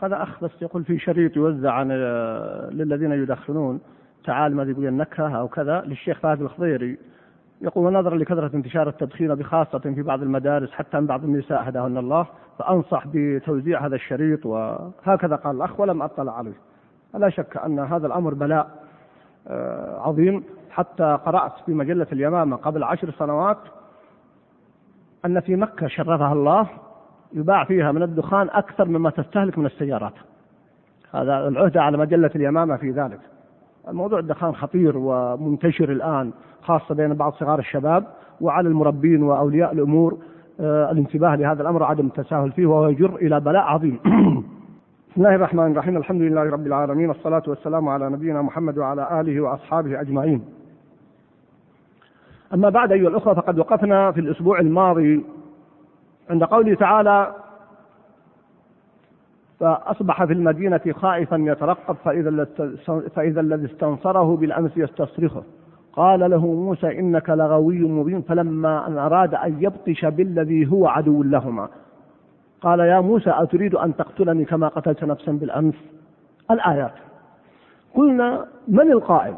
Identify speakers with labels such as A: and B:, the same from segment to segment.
A: هذا أخ بس يقول في شريط يوزع عن للذين يدخنون تعال ما يبغى النكهة أو كذا للشيخ فهد الخضيري. يقول نظرا لكثرة انتشار التدخين بخاصة في بعض المدارس حتى من بعض النساء هداهن الله فأنصح بتوزيع هذا الشريط وهكذا قال الأخ ولم أطلع عليه. لا شك أن هذا الأمر بلاء آه، عظيم. حتى قرأت في مجلة اليمامة قبل عشر سنوات أن في مكة شرفها الله يباع فيها من الدخان أكثر مما تستهلك من السيارات. هذا العهدة على مجلة اليمامة في ذلك. الموضوع الدخان خطير ومنتشر الآن خاصة بين بعض صغار الشباب وعلى المربين وأولياء الأمور. آه، الانتباه لهذا الأمر وعدم التساهل فيه وهو يجر إلى بلاء عظيم. بسم الله الرحمن الرحيم. الحمد لله رب العالمين. والصلاة والسلام على نبينا محمد وعلى آله وأصحابه أجمعين. أما بعد أيها الأخوة فقد وقفنا في الأسبوع الماضي عند قوله تعالى فأصبح في المدينة خائفا يترقب فإذا فإذا الذي استنصره بالأمس يستصرخه. قال له موسى إنك لغوي مبين فلما أن أراد أن يبطش بالذي هو عدو لهما. قال يا موسى أتريد أن تقتلني كما قتلت نفسا بالأمس؟ الآيات. قلنا من القائل؟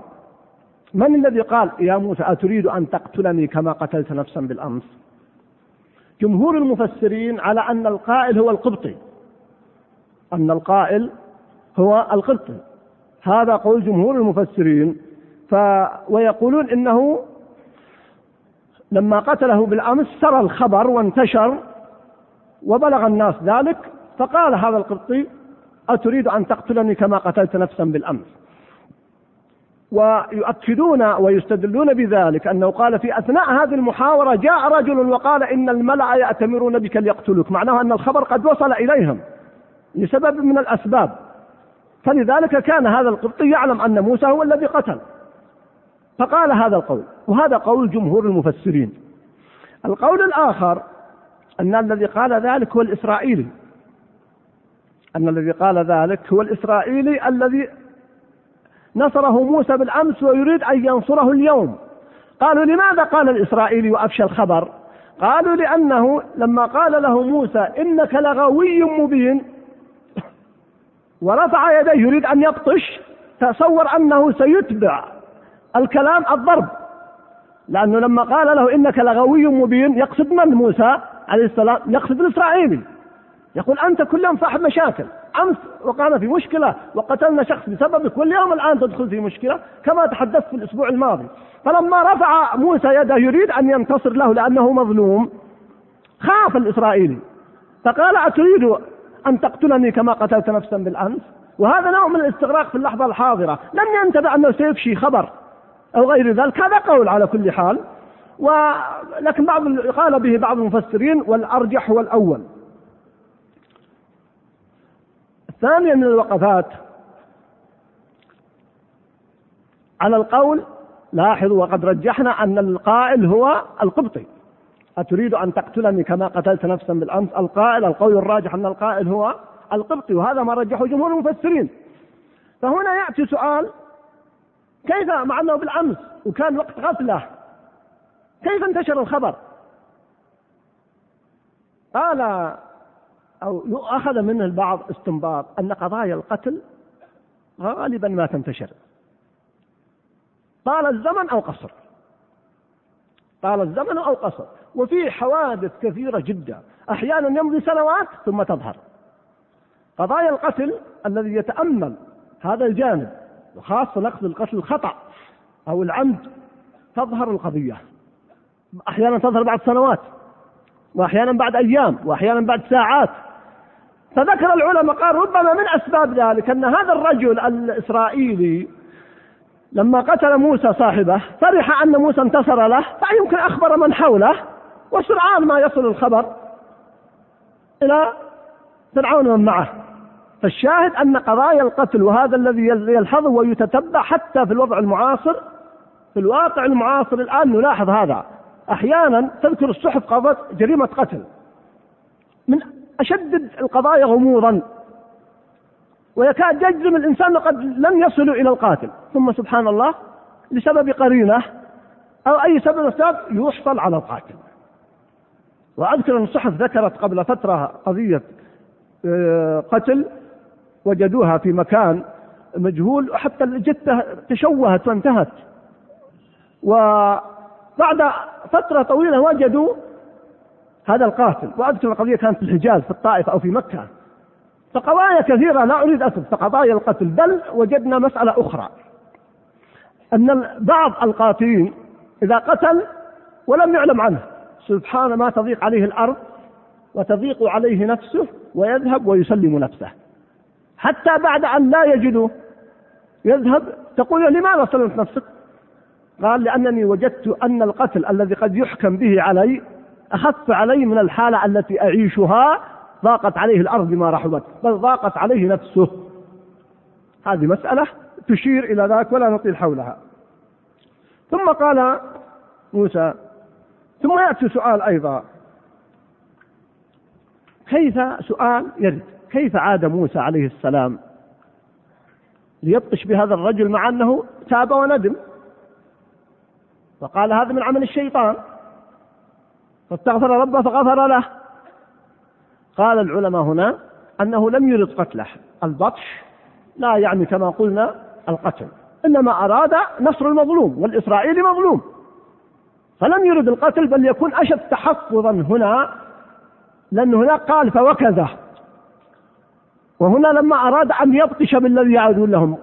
A: من الذي قال يا موسى أتريد أن تقتلني كما قتلت نفسا بالأمس؟ جمهور المفسرين على أن القائل هو القبطي. أن القائل هو القبطي. هذا قول جمهور المفسرين. ف ويقولون إنه لما قتله بالأمس سرى الخبر وانتشر وبلغ الناس ذلك فقال هذا القبطي أتريد أن تقتلني كما قتلت نفسا بالأمس. ويؤكدون ويستدلون بذلك أنه قال في أثناء هذه المحاورة جاء رجل وقال إن الملأ يأتمرون بك ليقتلوك معناه أن الخبر قد وصل إليهم لسبب من الأسباب. فلذلك كان هذا القبطي يعلم أن موسى هو الذي قتل. فقال هذا القول وهذا قول جمهور المفسرين. القول الآخر أن الذي قال ذلك هو الإسرائيلي. أن الذي قال ذلك هو الإسرائيلي الذي نصره موسى بالأمس ويريد أن ينصره اليوم. قالوا لماذا قال الإسرائيلي وأفشى الخبر؟ قالوا لأنه لما قال له موسى إنك لغوي مبين ورفع يديه يريد أن يبطش تصور أنه سيتبع الكلام الضرب. لأنه لما قال له إنك لغوي مبين يقصد من موسى عليه السلام؟ يقصد الإسرائيلي. يقول أنت كل يوم صاحب مشاكل. أمس وقعنا في مشكلة وقتلنا شخص بسببك واليوم الآن تدخل في مشكلة كما تحدثت في الأسبوع الماضي. فلما رفع موسى يده يريد أن ينتصر له لأنه مظلوم خاف الإسرائيلي. فقال أتريد أن تقتلني كما قتلت نفسا بالأمس؟ وهذا نوع من الاستغراق في اللحظة الحاضرة. لم ينتبه أنه سيفشي خبر أو غير ذلك. هذا قول على كل حال. ولكن بعض قال به بعض المفسرين والأرجح هو الأول. ثانيا من الوقفات. على القول لاحظوا وقد رجحنا أن القائل هو القبطي. أتريد أن تقتلني كما قتلت نفسا بالأمس؟ القائل القول الراجح أن القائل هو القبطي وهذا ما رجحه جمهور المفسرين. فهنا يأتي سؤال كيف مع أنه بالأمس وكان وقت غفلة كيف انتشر الخبر؟ قال أو أخذ منه البعض استنباط أن قضايا القتل غالبا ما تنتشر. طال الزمن أو قصر. طال الزمن أو قصر. وفي حوادث كثيرة جدا. أحيانا يمضي سنوات ثم تظهر. قضايا القتل الذي يتأمل هذا الجانب وخاصة نقصد القتل الخطأ أو العمد تظهر القضية. أحيانا تظهر بعد سنوات وأحيانا بعد أيام وأحيانا بعد ساعات. فذكر العلماء قال ربما من أسباب ذلك أن هذا الرجل الإسرائيلي لما قتل موسى صاحبه فرح أن موسى انتصر له فيمكن أخبر من حوله وسرعان ما يصل الخبر إلى فرعون ومن معه. فالشاهد أن قضايا القتل وهذا الذي يلحظه ويتتبع حتى في الوضع المعاصر في الواقع المعاصر الآن نلاحظ هذا. أحيانا تذكر الصحف قضت جريمة قتل. من أشد القضايا غموضا. ويكاد يجزم الإنسان قد لم يصلوا إلى القاتل. ثم سبحان الله لسبب قرينة أو أي سبب أسباب يحصل على القاتل. وأذكر أن الصحف ذكرت قبل فترة قضية آه، قتل وجدوها في مكان مجهول وحتى الجثة تشوهت وانتهت. وبعد فترة طويلة وجدوا هذا القاتل. وأذكر القضية كانت في الحجاز في الطائف أو في مكة. فقضايا كثيرة لا أريد أصف فقضايا القتل. بل وجدنا مسألة أخرى. أن بعض القاتلين إذا قتل ولم يعلم عنه. سبحان ما تضيق عليه الأرض وتضيق عليه نفسه ويذهب ويسلم نفسه. حتى بعد أن لا يجده يذهب تقول لماذا سلمت نفسك؟ قال لأنني وجدت أن القتل الذي قد يحكم به علي أخف علي من الحالة التي أعيشها ضاقت عليه الأرض بما رحبت بل ضاقت عليه نفسه. هذه مسألة تشير إلى ذلك ولا نطيل حولها. ثم قال موسى ثم يأتي سؤال أيضا. كيف سؤال يرد؟ كيف عاد موسى عليه السلام ليبطش بهذا الرجل مع أنه تاب وندم؟ وقال هذا من عمل الشيطان. فاستغفر ربه فغفر له. قال العلماء هنا أنه لم يرد قتله. البطش لا يعني كما قلنا القتل. إنما أراد نصر المظلوم والإسرائيلي مظلوم. فلم يرد القتل بل يكون أشد تحفظا هنا لأنه هناك قال فوكزه وهنا لما أراد أن يبطش بالذي يعودون لهم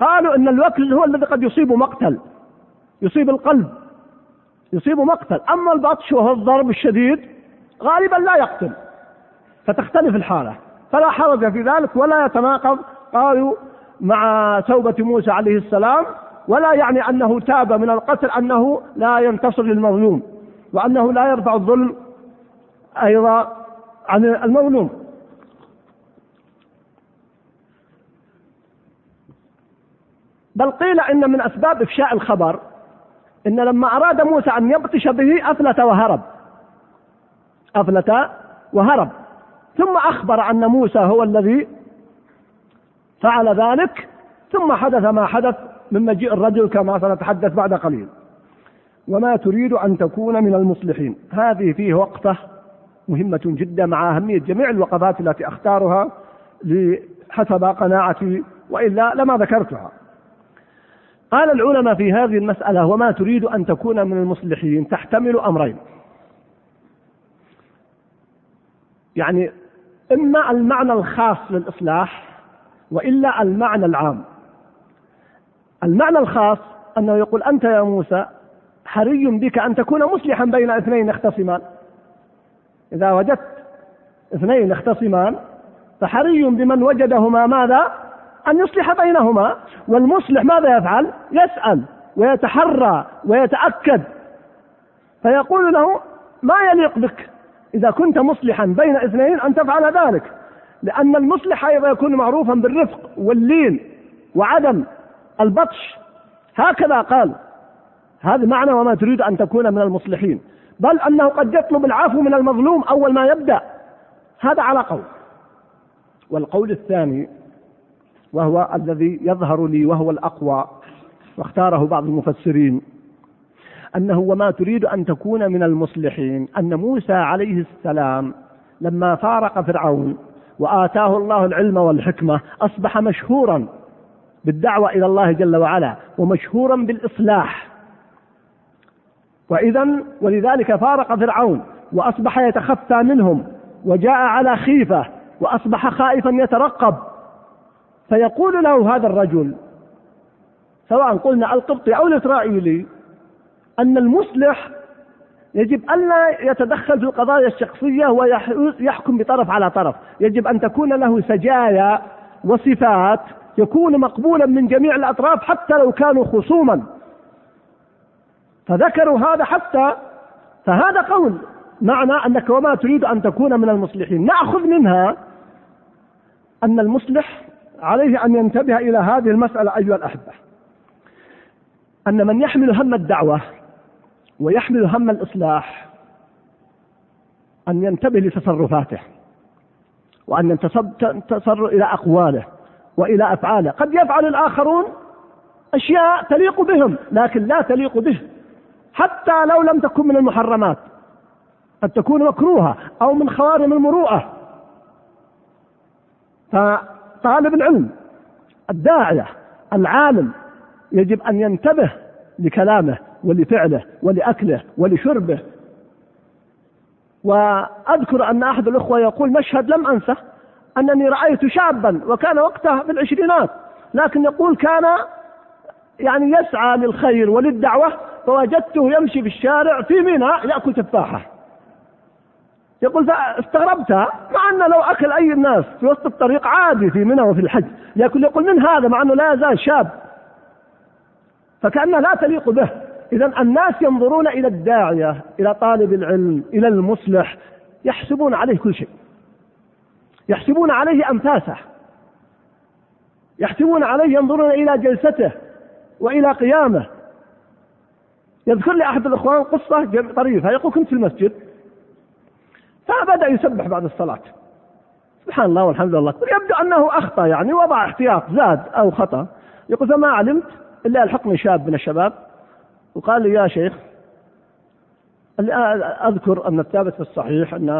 A: قالوا أن الوكل هو الذي قد يصيب مقتل يصيب القلب. يصيب مقتل. أما البطش وهو الضرب الشديد غالبا لا يقتل. فتختلف الحالة. فلا حرج في ذلك ولا يتناقض قالوا مع توبة موسى عليه السلام ولا يعني أنه تاب من القتل أنه لا ينتصر للمظلوم وأنه لا يرفع الظلم أيضا عن المظلوم. بل قيل إن من أسباب إفشاء الخبر إن لما أراد موسى أن يبطش به أفلت وهرب. أفلت وهرب. ثم أخبر أن موسى هو الذي فعل ذلك. ثم حدث ما حدث من مجيء الرجل كما سنتحدث بعد قليل. وما تريد أن تكون من المصلحين. هذه فيه وقفة مهمة جدا مع أهمية جميع الوقفات التي أختارها حسب قناعتي وإلا لما ذكرتها. قال العلماء في هذه المسألة وما تريد أن تكون من المصلحين تحتمل أمرين. يعني إما المعنى الخاص للإصلاح وإلا المعنى العام. المعنى الخاص أنه يقول أنت يا موسى حري بك أن تكون مصلحا بين اثنين يختصمان إذا وجدت اثنين يختصمان فحري بمن وجدهما ماذا؟ أن يصلح بينهما والمصلح ماذا يفعل؟ يسأل ويتحرى ويتأكد. فيقول له ما يليق بك إذا كنت مصلحا بين اثنين أن تفعل ذلك؟ لأن المصلح أيضا يكون معروفا بالرفق واللين وعدم البطش. هكذا قال. هذا معنى وما تريد أن تكون من المصلحين. بل أنه قد يطلب العفو من المظلوم أول ما يبدأ. هذا على قول. والقول الثاني وهو الذي يظهر لي وهو الأقوى. واختاره بعض المفسرين أنه وما تريد أن تكون من المصلحين. أن موسى عليه السلام لما فارق فرعون وآتاه الله العلم والحكمة أصبح مشهورا بالدعوة إلى الله جل وعلا ومشهورا بالإصلاح. وإذا ولذلك فارق فرعون وأصبح يتخفى منهم وجاء على خيفة وأصبح خائفا يترقب. فيقول له هذا الرجل سواء قلنا القبطي أو الإسرائيلي أن المصلح يجب ألا يتدخل في القضايا الشخصية ويحكم بطرف على طرف. يجب أن تكون له سجايا وصفات يكون مقبولا من جميع الأطراف حتى لو كانوا خصوما. فذكروا هذا حتى فهذا قول معنى أنك وما تريد أن تكون من المصلحين. نأخذ منها أن المصلح عليه أن ينتبه إلى هذه المسألة أيها الأحبة. أن من يحمل هم الدعوة ويحمل هم الإصلاح أن ينتبه لتصرفاته وأن ينتصر إلى أقواله وإلى أفعاله. قد يفعل الآخرون أشياء تليق بهم لكن لا تليق به. حتى لو لم تكن من المحرمات قد تكون مكروهة أو من خوارم المروءة. طالب العلم الداعية العالم يجب أن ينتبه لكلامه ولفعله ولأكله ولشربه. وأذكر أن أحد الأخوة يقول مشهد لم أنسه أنني رأيت شابا وكان وقته في العشرينات لكن يقول كان يعني يسعى للخير وللدعوة فوجدته يمشي في الشارع في منى يأكل تفاحة. يقول فاستغربتها مع أنه لو أكل أي الناس في وسط الطريق عادي في منى وفي الحج يأكل يقول من هذا؟ مع أنه لا يزال شاب. فكأنها لا تليق به. إذا الناس ينظرون إلى الداعية إلى طالب العلم إلى المصلح يحسبون عليه كل شيء. يحسبون عليه أنفاسه. يحسبون عليه ينظرون إلى جلسته وإلى قيامه. يذكر لي أحد الإخوان قصة طريفة. يقول كنت في المسجد فبدأ يسبح بعد الصلاة. سبحان الله والحمد لله. يبدو أنه أخطأ يعني وضع احتياط زاد أو خطأ. يقول فما علمت إلا ألحقني شاب من الشباب. وقال لي يا شيخ أذكر أن الثابت في الصحيح أن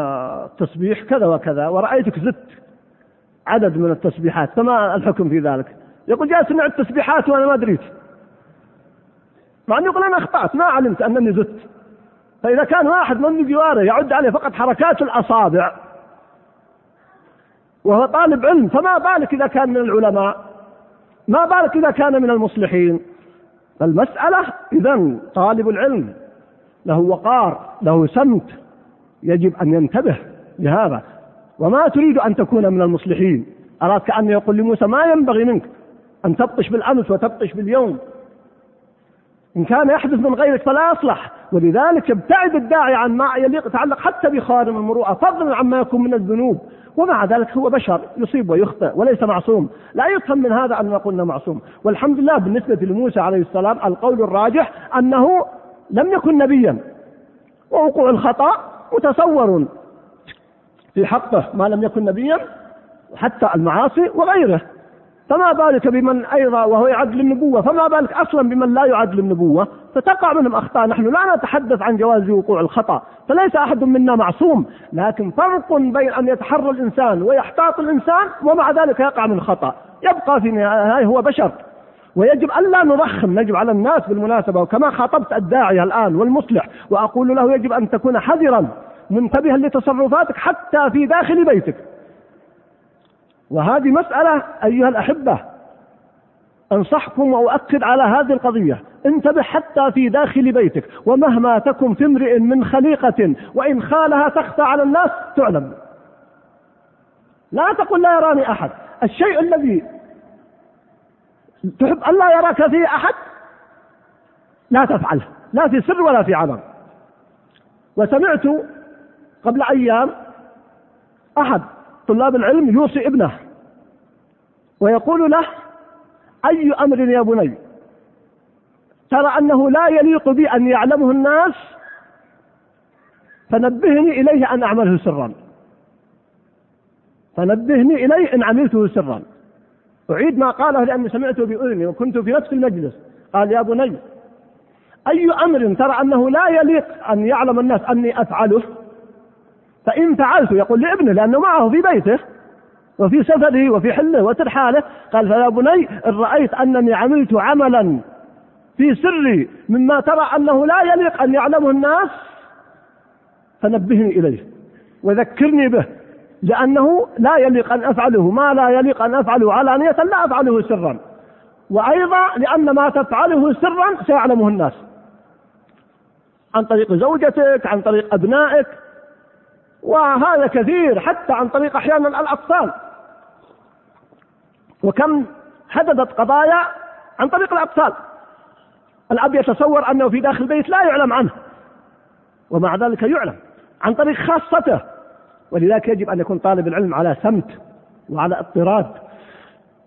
A: التسبيح كذا وكذا ورأيتك زدت عدد من التسبيحات فما الحكم في ذلك؟ يقول جالس سمعت التسبيحات وأنا ما دريت. مع أنه يقول أنا أخطأت ما علمت أنني زدت. فإذا كان واحد من جواره يعد عليه فقط حركات الأصابع وهو طالب علم فما بالك إذا كان من العلماء؟ ما بالك إذا كان من المصلحين؟ فالمسألة إذا طالب العلم له وقار له سمت يجب أن ينتبه لهذا. وما تريد أن تكون من المصلحين؟ أراد كأنه يقول لموسى ما ينبغي منك أن تبطش بالأمس وتبطش باليوم. إن كان يحدث من غيرك فلا يصلح. ولذلك ابتعد الداعي عن ما يليق يتعلق حتى بخادم المروءة فضلا عما يكون من الذنوب. ومع ذلك هو بشر يصيب ويخطئ وليس معصوم. لا يفهم من هذا أن قلنا معصوم. والحمد لله بالنسبة لموسى عليه السلام القول الراجح أنه لم يكن نبيا. ووقوع الخطأ متصور في حقه ما لم يكن نبيا حتى المعاصي وغيره. فما بالك بمن أيضا وهو يعد للنبوة فما بالك أصلا بمن لا يعد للنبوة فتقع منهم أخطاء. نحن لا نتحدث عن جواز وقوع الخطأ فليس أحد منا معصوم. لكن فرق بين أن يتحرى الإنسان ويحتاط الإنسان ومع ذلك يقع من خطأ. يبقى في النهاية هو بشر. ويجب ألا نضخم يجب على الناس بالمناسبة. وكما خاطبت الداعية الآن والمصلح وأقول له يجب أن تكون حذرا منتبها لتصرفاتك حتى في داخل بيتك. وهذه مسألة أيها الأحبة أنصحكم وأؤكد على هذه القضية. انتبه حتى في داخل بيتك ومهما تكن في امرئ من خليقة وإن خالها تخفى على الناس تعلم. لا تقل لا يراني أحد. الشيء الذي تحب أن لا يراك فيه أحد لا تفعله لا في سر ولا في علم وسمعت قبل أيام أحد طلاب العلم يوصي ابنه. ويقول له أي أمر يا بني؟ ترى أنه لا يليق بي أن يعلمه الناس؟ فنبهني إليه أن أعمله سرا. فنبهني إليه إن عملته سرا. أعيد ما قاله لأني سمعته بأذني وكنت في نفس المجلس. قال يا بني أي أمر ترى أنه لا يليق أن يعلم الناس أني أفعله؟ فإن فعلت يقول لابنه لأنه معه في بيته. وفي سفره وفي حله وترحاله قال فيا بني إن رأيت أنني عملت عملا في سري مما ترى أنه لا يليق أن يعلمه الناس فنبهني إليه وذكرني به لأنه لا يليق أن أفعله. ما لا يليق أن أفعله علانية لا أفعله سرا. وأيضا لأن ما تفعله سرا سيعلمه الناس. عن طريق زوجتك عن طريق أبنائك وهذا كثير حتى عن طريق أحيانا الأطفال. وكم حدثت قضايا عن طريق الأطفال الأب يتصور أنه في داخل البيت لا يعلم عنه ومع ذلك يعلم عن طريق خاصته. ولذلك يجب أن يكون طالب العلم على سمت وعلى اضطراد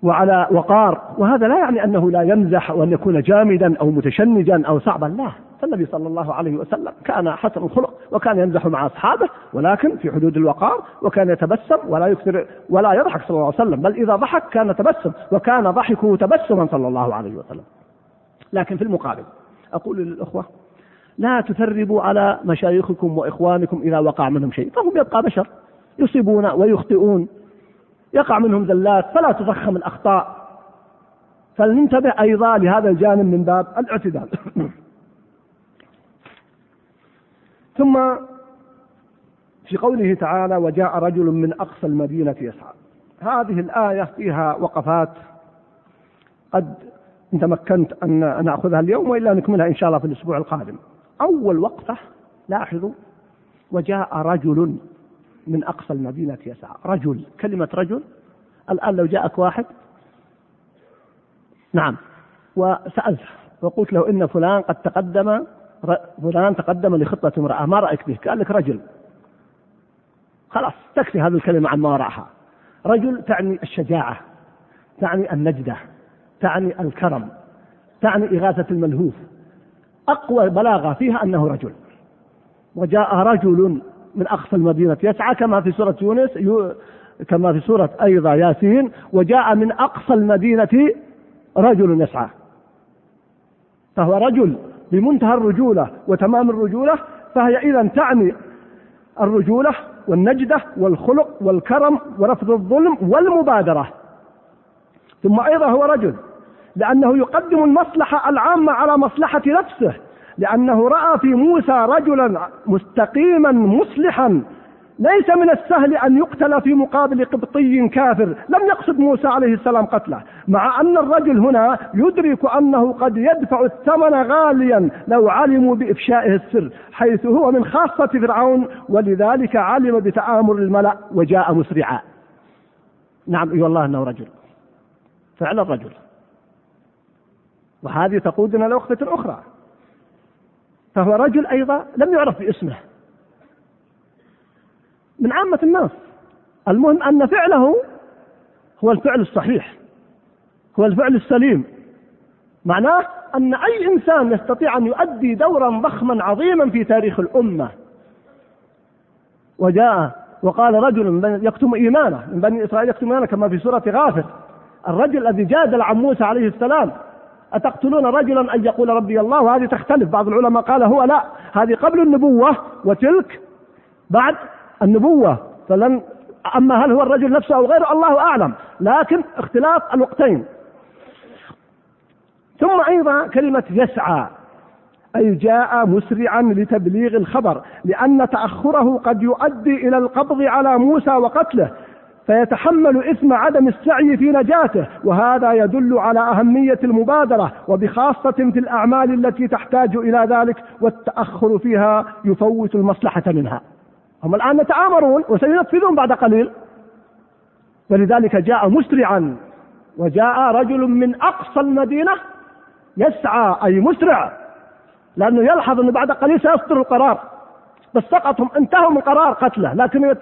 A: وعلى وقار وهذا لا يعني أنه لا يمزح وأن يكون جامدا أو متشنجا أو صعبا لا. فالنبي صلى الله عليه وسلم كان حسن الخلق وكان يمزح مع أصحابه ولكن في حدود الوقار وكان يتبسم ولا يكثر ولا يضحك صلى الله عليه وسلم بل إذا ضحك كان تبسم وكان ضحكه تبسما صلى الله عليه وسلم. لكن في المقابل أقول للأخوة لا تثربوا على مشايخكم وإخوانكم إذا وقع منهم شيء فهم يبقى بشر يصيبون ويخطئون. يقع منهم زلات فلا تضخم الأخطاء. فلننتبه أيضا لهذا الجانب من باب الاعتدال. ثم في قوله تعالى وجاء رجل من أقصى المدينة يسعى. هذه الآية فيها وقفات قد تمكنت أن نأخذها اليوم وإلا نكملها إن شاء الله في الأسبوع القادم. أول وقفة لاحظوا وجاء رجل من أقصى المدينة يسعى. رجل كلمة رجل. الآن لو جاءك واحد. نعم. وسألته وقلت له إن فلان قد تقدم فلان تقدم لخطة امرأة ما رأيك به؟ قال لك رجل. خلاص تكفي هذه الكلمة عن ما وراءها. رجل تعني الشجاعة تعني النجدة تعني الكرم تعني إغاثة الملهوف. أقوى بلاغة فيها أنه رجل. وجاء رجل من أقصى المدينة يسعى كما في سورة يونس كما في سورة أيضا ياسين وجاء من أقصى المدينة رجل يسعى. فهو رجل. بمنتهى الرجولة وتمام الرجولة فهي إذا تعني الرجولة والنجدة والخلق والكرم ورفض الظلم والمبادرة. ثم أيضا هو رجل لأنه يقدم المصلحة العامة على مصلحة نفسه لأنه رأى في موسى رجلا مستقيما مصلحا ليس من السهل أن يقتل في مقابل قبطي كافر. لم يقصد موسى عليه السلام قتله. مع أن الرجل هنا يدرك أنه قد يدفع الثمن غاليا لو علموا بإفشائه السر حيث هو من خاصة فرعون ولذلك علم بتآمر الملأ وجاء مسرعا. نعم اي والله أنه رجل. فعلا رجل وهذه تقودنا لوقفة أخرى. فهو رجل أيضا لم يعرف باسمه. من عامة الناس. المهم أن فعله هو الفعل الصحيح هو الفعل السليم. معناه أن أي إنسان يستطيع أن يؤدي دورا ضخما عظيما في تاريخ الأمة. وجاء وقال رجل يكتم إيمانه من بني إسرائيل يكتم إيمانه كما في سورة غافر. الرجل الذي جادل عن موسى عليه السلام أتقتلون رجلا أن يقول ربي الله؟ وهذه تختلف. بعض العلماء قال هو لا هذه قبل النبوة وتلك بعد النبوة فلن أما هل هو الرجل نفسه أو غيره الله أعلم. لكن اختلاف الوقتين. ثم أيضا كلمة يسعى أي جاء مسرعا لتبليغ الخبر لأن تأخره قد يؤدي إلى القبض على موسى وقتله فيتحمل إثم عدم السعي في نجاته وهذا يدل على أهمية المبادرة وبخاصة في الأعمال التي تحتاج إلى ذلك والتأخر فيها يفوت المصلحة منها. هم الآن يتآمرون وسينفذون بعد قليل. ولذلك جاء مسرعا وجاء رجل من أقصى المدينة يسعى أي مسرع لأنه يلحظ أنه بعد قليل سيصدر القرار. بس سقطهم انتهوا من قرار قتله لكن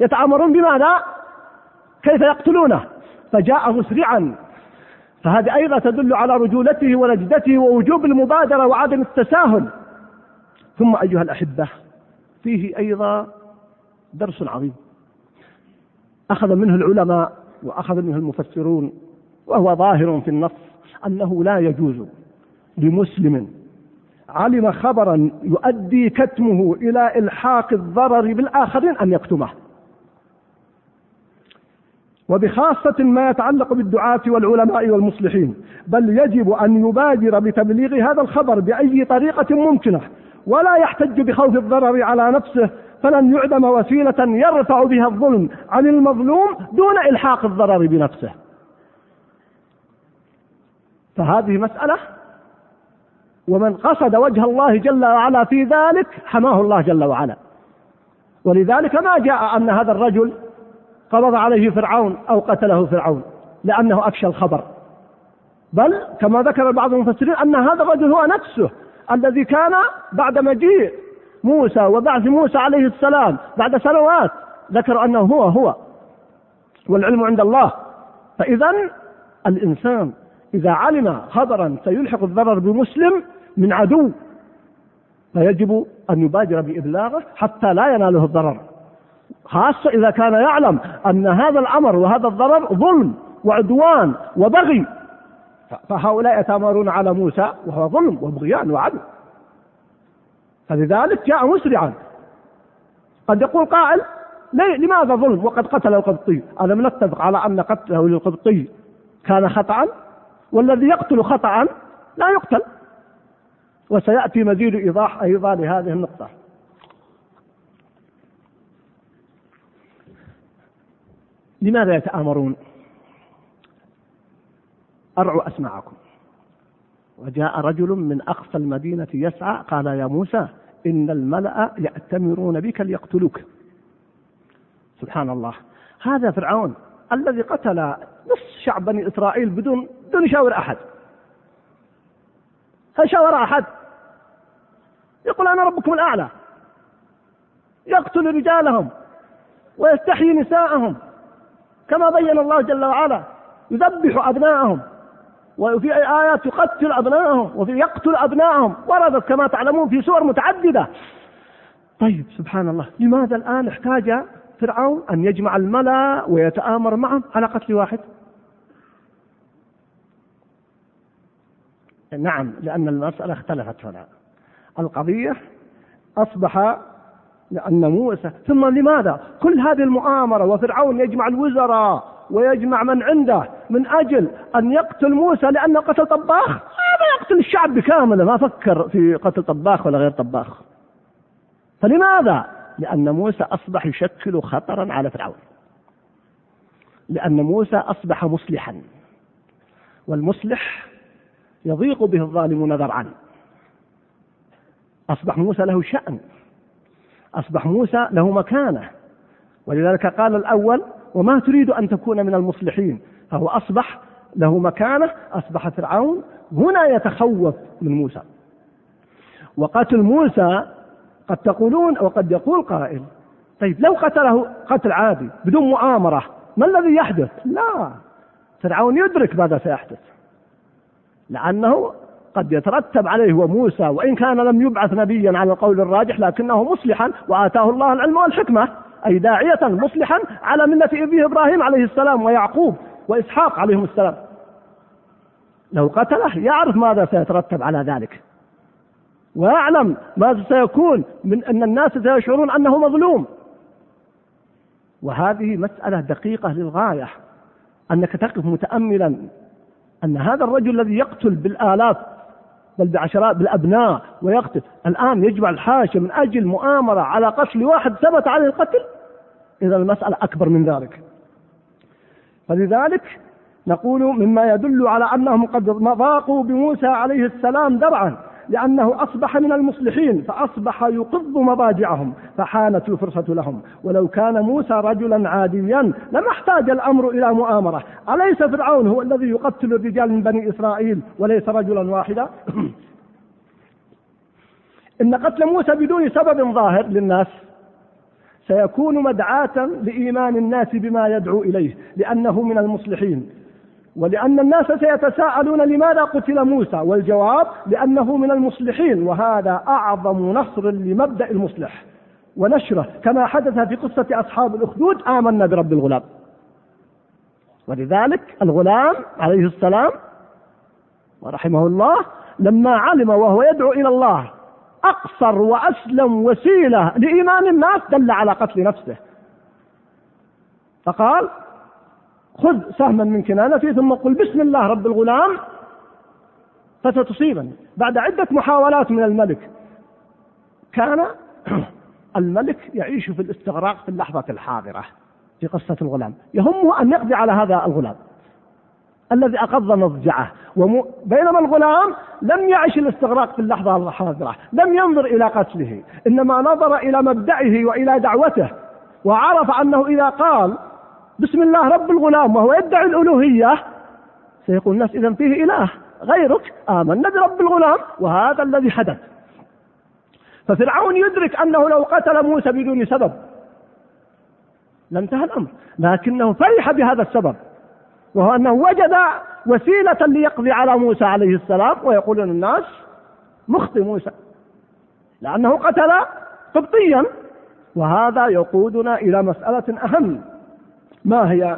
A: يتآمرون بماذا؟ كيف يقتلونه؟ فجاء مسرعا. فهذه أيضا تدل على رجولته ونجدته ووجوب المبادرة وعدم التساهل. ثم أيها الأحبة فيه أيضا درس عظيم. أخذ منه العلماء وأخذ منه المفسرون وهو ظاهر في النص أنه لا يجوز لمسلم علم خبرا يؤدي كتمه إلى إلحاق الضرر بالآخرين أن يكتمه. وبخاصة ما يتعلق بالدعاة والعلماء والمصلحين بل يجب أن يبادر بتبليغ هذا الخبر بأي طريقة ممكنة ولا يحتج بخوف الضرر على نفسه فلن يعدم وسيلة يرفع بها الظلم عن المظلوم دون إلحاق الضرر بنفسه. فهذه مسألة ومن قصد وجه الله جل وعلا في ذلك حماه الله جل وعلا. ولذلك ما جاء أن هذا الرجل قبض عليه فرعون أو قتله فرعون لأنه أفشى الخبر. بل كما ذكر بعض المفسرين أن هذا الرجل هو نفسه الذي كان بعد مجيء موسى وبعث موسى عليه السلام بعد سنوات ذكر أنه هو هو والعلم عند الله. فإذا الإنسان إذا علم خبرا سيلحق الضرر بمسلم من عدو فيجب أن يبادر بإبلاغه حتى لا يناله الضرر. خاصة إذا كان يعلم أن هذا الأمر وهذا الضرر ظلم وعدوان وبغي. فهؤلاء يتآمرون على موسى وهو ظلم وبغيان وعدل. فلذلك جاء مسرعا. قد يقول قائل لماذا ظلم؟ وقد قتل القبطي. ألم نتفق على أن قتله للقبطي كان خطأ؟ والذي يقتل خطأ لا يقتل. وسيأتي مزيد إيضاح أيضا لهذه النقطة. لماذا يتآمرون؟ أرعوا أسماعكم. وجاء رجل من أقصى المدينة يسعى قال يا موسى إن الملأ يأتمرون بك ليقتلوك. سبحان الله. هذا فرعون الذي قتل نصف شعب بني إسرائيل بدون بدون يشاور أحد. هل شاور أحد؟ يقول أنا ربكم الأعلى. يقتل رجالهم ويستحيي نساءهم. كما بين الله جل وعلا يذبح أبناءهم. وفي آيات يقتل أبناءهم وفي يقتل أبناءهم وردت كما تعلمون في سور متعددة. طيب سبحان الله. لماذا الآن احتاج فرعون أن يجمع الملأ ويتآمر معهم على قتل واحد؟ نعم لأن المسألة اختلفت هنا. القضية أصبح لأن موسى ثم لماذا؟ كل هذه المؤامرة وفرعون يجمع الوزراء ويجمع من عنده من أجل أن يقتل موسى لأنه قتل طباخ. هذا يقتل الشعب بكامله ما فكر في قتل طباخ ولا غير طباخ. فلماذا؟ لأن موسى أصبح يشكل خطرا على فرعون. لأن موسى أصبح مصلحا. والمصلح يضيق به الظالمون ذرعا. أصبح موسى له شأن. أصبح موسى له مكانة. ولذلك قال الأول وما تريد أن تكون من المصلحين. فهو أصبح له مكانة أصبح فرعون هنا يتخوف من موسى. وقتل موسى قد تقولون وقد يقول قائل. طيب لو قتله قتل عادي بدون مؤامرة ما الذي يحدث؟ لا. فرعون يدرك ماذا سيحدث. لأنه قد يترتب عليه وموسى وإن كان لم يبعث نبيا على القول الراجح لكنه مصلحا وآتاه الله العلم والحكمة. أي داعية مصلحا على ملة أبيه إبراهيم عليه السلام ويعقوب وإسحاق عليهم السلام. لو قتله يعرف ماذا سيترتب على ذلك. ويعلم ماذا سيكون من أن الناس سيشعرون أنه مظلوم. وهذه مسألة دقيقة للغاية. أنك تقف متأملا أن هذا الرجل الذي يقتل بالآلاف بل بعشرات بالأبناء ويقتل. الآن يجمع الحاشا من أجل مؤامرة على قتل واحد ثبت عليه القتل؟ إذا المسألة أكبر من ذلك. فلذلك نقول مما يدل على أنهم قد ضاقوا بموسى عليه السلام درعا لأنه أصبح من المصلحين فأصبح يقض مضاجعهم فحانت الفرصة لهم. ولو كان موسى رجلا عاديا لما احتاج الأمر إلى مؤامرة. أليس فرعون هو الذي يقتل الرجال من بني إسرائيل وليس رجلا واحدا؟ إن قتل موسى بدون سبب ظاهر للناس سيكون مدعاة لإيمان الناس بما يدعو إليه لأنه من المصلحين. ولأن الناس سيتساءلون لماذا قتل موسى والجواب لأنه من المصلحين وهذا أعظم نصر لمبدأ المصلح. ونشره كما حدث في قصة أصحاب الأخدود آمنا برب الغلام. ولذلك الغلام عليه السلام ورحمه الله لما علم وهو يدعو إلى الله أقصر وأسلم وسيلة لإيمان الناس دل على قتل نفسه. فقال خذ سهما من كنانتي ثم قل بسم الله رب الغلام فستصيبني. بعد عدة محاولات من الملك كان الملك يعيش في الاستغراق في اللحظة الحاضرة في قصة الغلام. يهمه أن يقضي على هذا الغلام الذي أقض مضجعه. وم... بينما الغلام لم يعش الاستغراق في اللحظة الحاضرة لم ينظر إلى قتله إنما نظر إلى مبدئه وإلى دعوته وعرف أنه إذا قال بسم الله رب الغلام وهو يدعي الألوهية. سيقول الناس إذا فيه إله غيرك. آمنا برب الغلام وهذا الذي حدث. ففرعون يدرك أنه لو قتل موسى بدون سبب. لانتهى الأمر. لكنه فرح بهذا السبب. وهو أنه وجد وسيلة ليقضي على موسى عليه السلام. ويقولون الناس مخطي موسى. لأنه قتل قبطيا. وهذا يقودنا إلى مسألة أهم. ما هي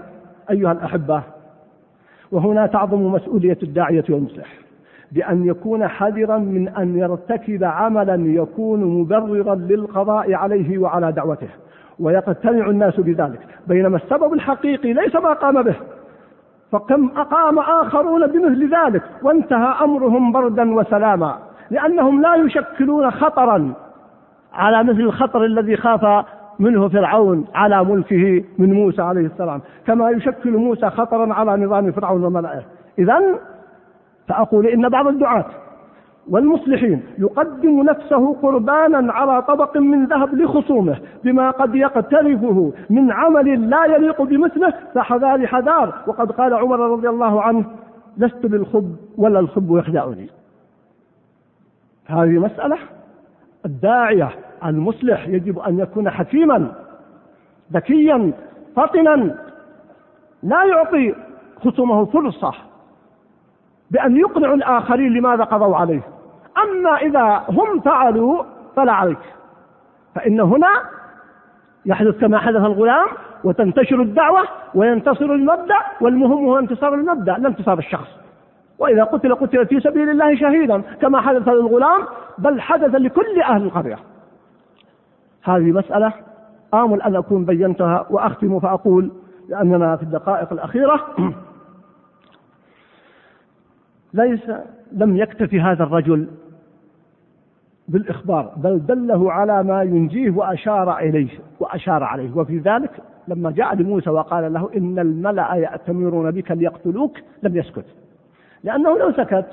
A: أيها الأحبة؟ وهنا تعظم مسؤولية الداعية والمصلح بأن يكون حذرا من أن يرتكب عملا يكون مبررا للقضاء عليه وعلى دعوته ويقتنع الناس بذلك. بينما السبب الحقيقي ليس ما قام به فكم أقام آخرون بمثل ذلك وانتهى أمرهم بردا وسلاما لأنهم لا يشكلون خطرا على مثل الخطر الذي خاف منه فرعون على ملكه من موسى عليه السلام. كما يشكل موسى خطرا على نظام فرعون وملئه. إذا فأقول إن بعض الدعاة والمصلحين يقدم نفسه قربانا على طبق من ذهب لخصومه بما قد يقترفه من عمل لا يليق بمثله فحذار حذار. وقد قال عمر رضي الله عنه لست بالخب ولا الخب يخدعني. هذه مسألة الداعية المصلح يجب أن يكون حكيما ذكيا فطنا لا يعطي خصومه فرصة بأن يقنعوا الآخرين لماذا قضوا عليه. أما إذا هم فعلوا فلا عليك. فإن هنا يحدث كما حدث الغلام وتنتشر الدعوة وينتصر المبدأ والمهم هو انتصار المبدأ لا انتصار الشخص. وإذا قتل قتل في سبيل الله شهيدا كما حدث للغلام بل حدث لكل أهل القرية. هذه مسألة آمل أن أكون بينتها وأختم فأقول لأننا في الدقائق الأخيرة ليس لم يكتفي هذا الرجل بالإخبار بل دله على ما ينجيه وأشار إليه وأشار عليه. وفي ذلك لما جاء لموسى وقال له إن الملأ يأتمرون بك ليقتلوك لم يسكت. لأنه لو سكت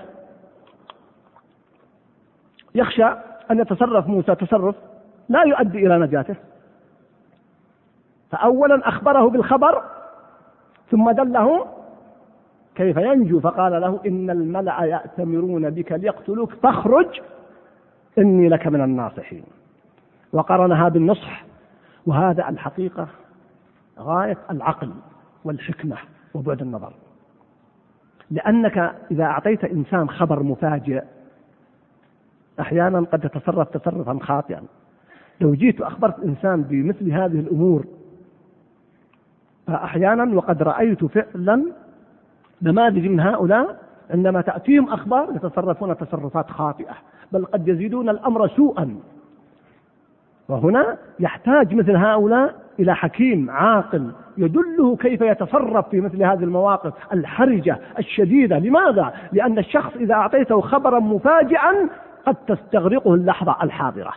A: يخشى أن يتصرف موسى تصرف لا يؤدي إلى نجاته. فأولا أخبره بالخبر ثم دله كيف ينجو فقال له إن الملأ يأتمرون بك ليقتلوك فاخرج إني لك من الناصحين. وقرنها بالنصح وهذا الحقيقة غاية العقل والحكمة وبعد النظر. لأنك إذا أعطيت إنسان خبر مفاجئ أحيانا قد يتصرف تصرفا خاطئا. لو جيت وأخبرت إنسان بمثل هذه الأمور فأحيانا وقد رأيت فعلا نماذج من هؤلاء عندما تأتيهم أخبار يتصرفون تصرفات خاطئة بل قد يزيدون الأمر سوءا. وهنا يحتاج مثل هؤلاء إلى حكيم عاقل يدله كيف يتصرف في مثل هذه المواقف الحرجة الشديدة. لماذا؟ لأن الشخص إذا أعطيته خبرا مفاجئا قد تستغرقه اللحظة الحاضرة.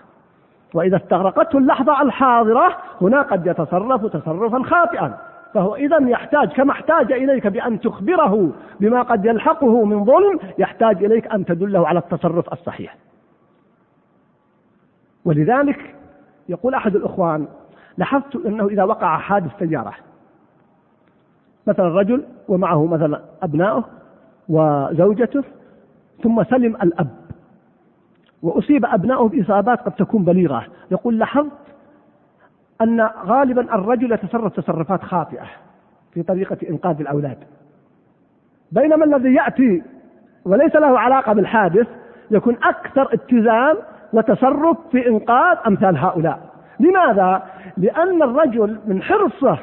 A: وإذا استغرقته اللحظة الحاضرة هنا قد يتصرف تصرفا خاطئا. فهو إذا يحتاج كما احتاج إليك بأن تخبره بما قد يلحقه من ظلم يحتاج إليك أن تدله على التصرف الصحيح. ولذلك يقول أحد الإخوان لاحظت أنه إذا وقع حادث سيارة مثلا رجل ومعه مثلا أبنائه وزوجته ثم سلم الأب. وأصيب أبنائه بإصابات قد تكون بليغة. يقول لاحظت أن غالبا الرجل يتصرف تصرفات خاطئة في طريقة إنقاذ الأولاد. بينما الذي يأتي وليس له علاقة بالحادث يكون أكثر اتزان وتصرف في إنقاذ أمثال هؤلاء. لماذا؟ لأن الرجل من حرصه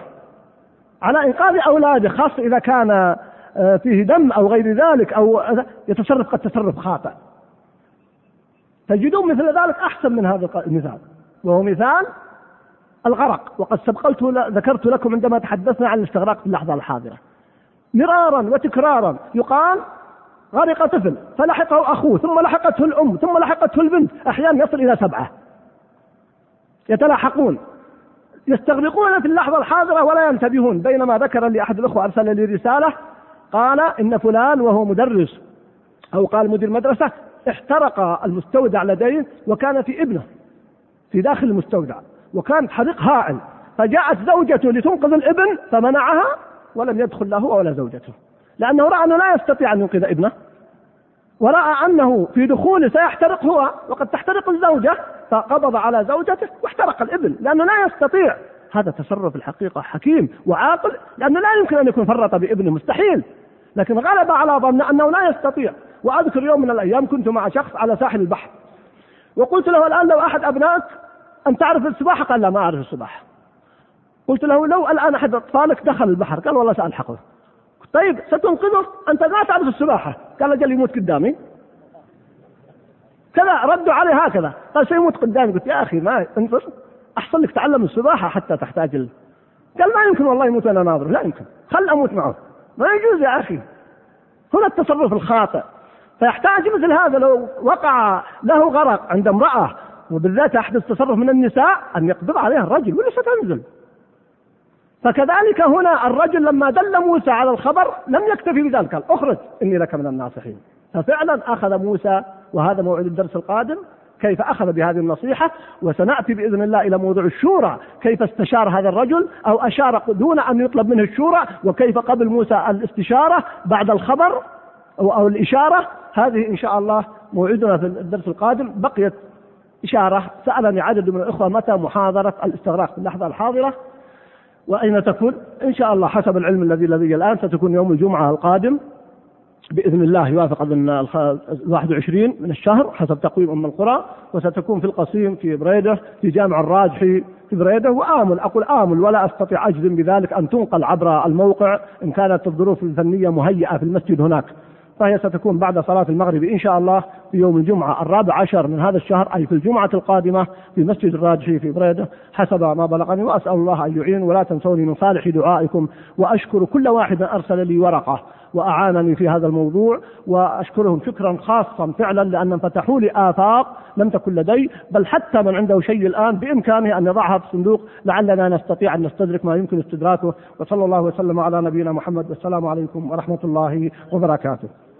A: على إنقاذ أولاده خاصة إذا كان آه، فيه دم أو غير ذلك أو يتصرف قد تصرف خاطئ. تجدون مثل ذلك أحسن من هذا المثال. وهو مثال الغرق. وقد سبقت ذكرت لكم عندما تحدثنا عن الاستغراق في اللحظة الحاضرة. مرارا وتكرارا يقال غرق طفل فلحقه أخوه ثم لحقته الأم ثم لحقته البنت. أحيانا يصل إلى سبعة. يتلاحقون. يستغرقون في اللحظة الحاضرة ولا ينتبهون. بينما ذكر لي أحد الأخوة أرسل لي رسالة قال إن فلان وهو مدرس أو قال مدير مدرسة احترق المستودع لديه وكان في ابنه في داخل المستودع وكان حريق هائل. فجاءت زوجته لتنقذ الابن فمنعها ولم يدخل له ولا زوجته. لأنه رأى أنه لا يستطيع أن ينقذ ابنه ورأى أنه في دخوله سيحترق هو وقد تحترق الزوجة فقبض على زوجته واحترق الابن لأنه لا يستطيع. هذا تصرف الحقيقة حكيم وعاقل لأنه لا يمكن أن يكون فرط بابنه مستحيل. لكن غلب على ظن أنه لا يستطيع. وأذكر يوم من الأيام كنت مع شخص على ساحل البحر. وقلت له الآن لو أحد أبنائك أن تعرف السباحة؟ قال لا ما أعرف السباحة. قلت له لو الآن أحد أطفالك دخل البحر؟ قال والله سألحقه. طيب ستنقذه؟ أنت لا تعرف السباحة. قال أجل يموت قدامي. كذا ردوا عليه هكذا. قال سيموت قدامي. قلت يا أخي ما انظر أحسن لك تعلم السباحة حتى تحتاج ال... قال ما يمكن والله يموت أنا ناظر. لا يمكن. خل أموت معه. ما يجوز يا أخي. هنا التصرف الخاطئ. فيحتاج مثل هذا لو وقع له غرق عند امرأة وبالذات أحدث تصرف من النساء أن يقبض عليها الرجل ولا ستنزل فكذلك هنا الرجل لما دل موسى على الخبر لم يكتفي بذلك قال أخرج إني لك من الناصحين. ففعلا أخذ موسى وهذا موعد الدرس القادم كيف أخذ بهذه النصيحة وسنأتي بإذن الله إلى موضوع الشورى كيف استشار هذا الرجل أو أشار دون أن يطلب منه الشورى وكيف قبل موسى الاستشارة بعد الخبر أو, أو الإشارة هذه إن شاء الله موعدنا في الدرس القادم. بقيت إشارة سألني عدد من الإخوة متى محاضرة الاستغراق في اللحظة الحاضرة وأين تكون؟ إن شاء الله حسب العلم الذي لدي الآن ستكون يوم الجمعة القادم. بإذن الله يوافق أظن ال 21 من الشهر حسب تقويم أم القرى وستكون في القصيم في بريدة في جامع الراجحي في بريدة. وآمل أقول آمل ولا أستطيع أجزم بذلك أن تنقل عبر الموقع إن كانت الظروف الفنية مهيئة في المسجد هناك. فهي ستكون بعد صلاة المغرب إن شاء الله في يوم الجمعة الرابع عشر من هذا الشهر أي في الجمعة القادمة في مسجد الراجحي في بريدة. حسب ما بلغني وأسأل الله أن يعين. ولا تنسوني من صالح دعائكم. وأشكر كل واحد أرسل لي ورقة وأعانني في هذا الموضوع. وأشكرهم شكرا خاصا فعلا لأن فتحوا لي آفاق لم تكن لدي. بل حتى من عنده شيء الآن بإمكانه أن يضعها في الصندوق لعلنا نستطيع أن نستدرك ما يمكن استدراكه. وصلى الله وسلم على نبينا محمد. والسلام عليكم ورحمة الله وبركاته.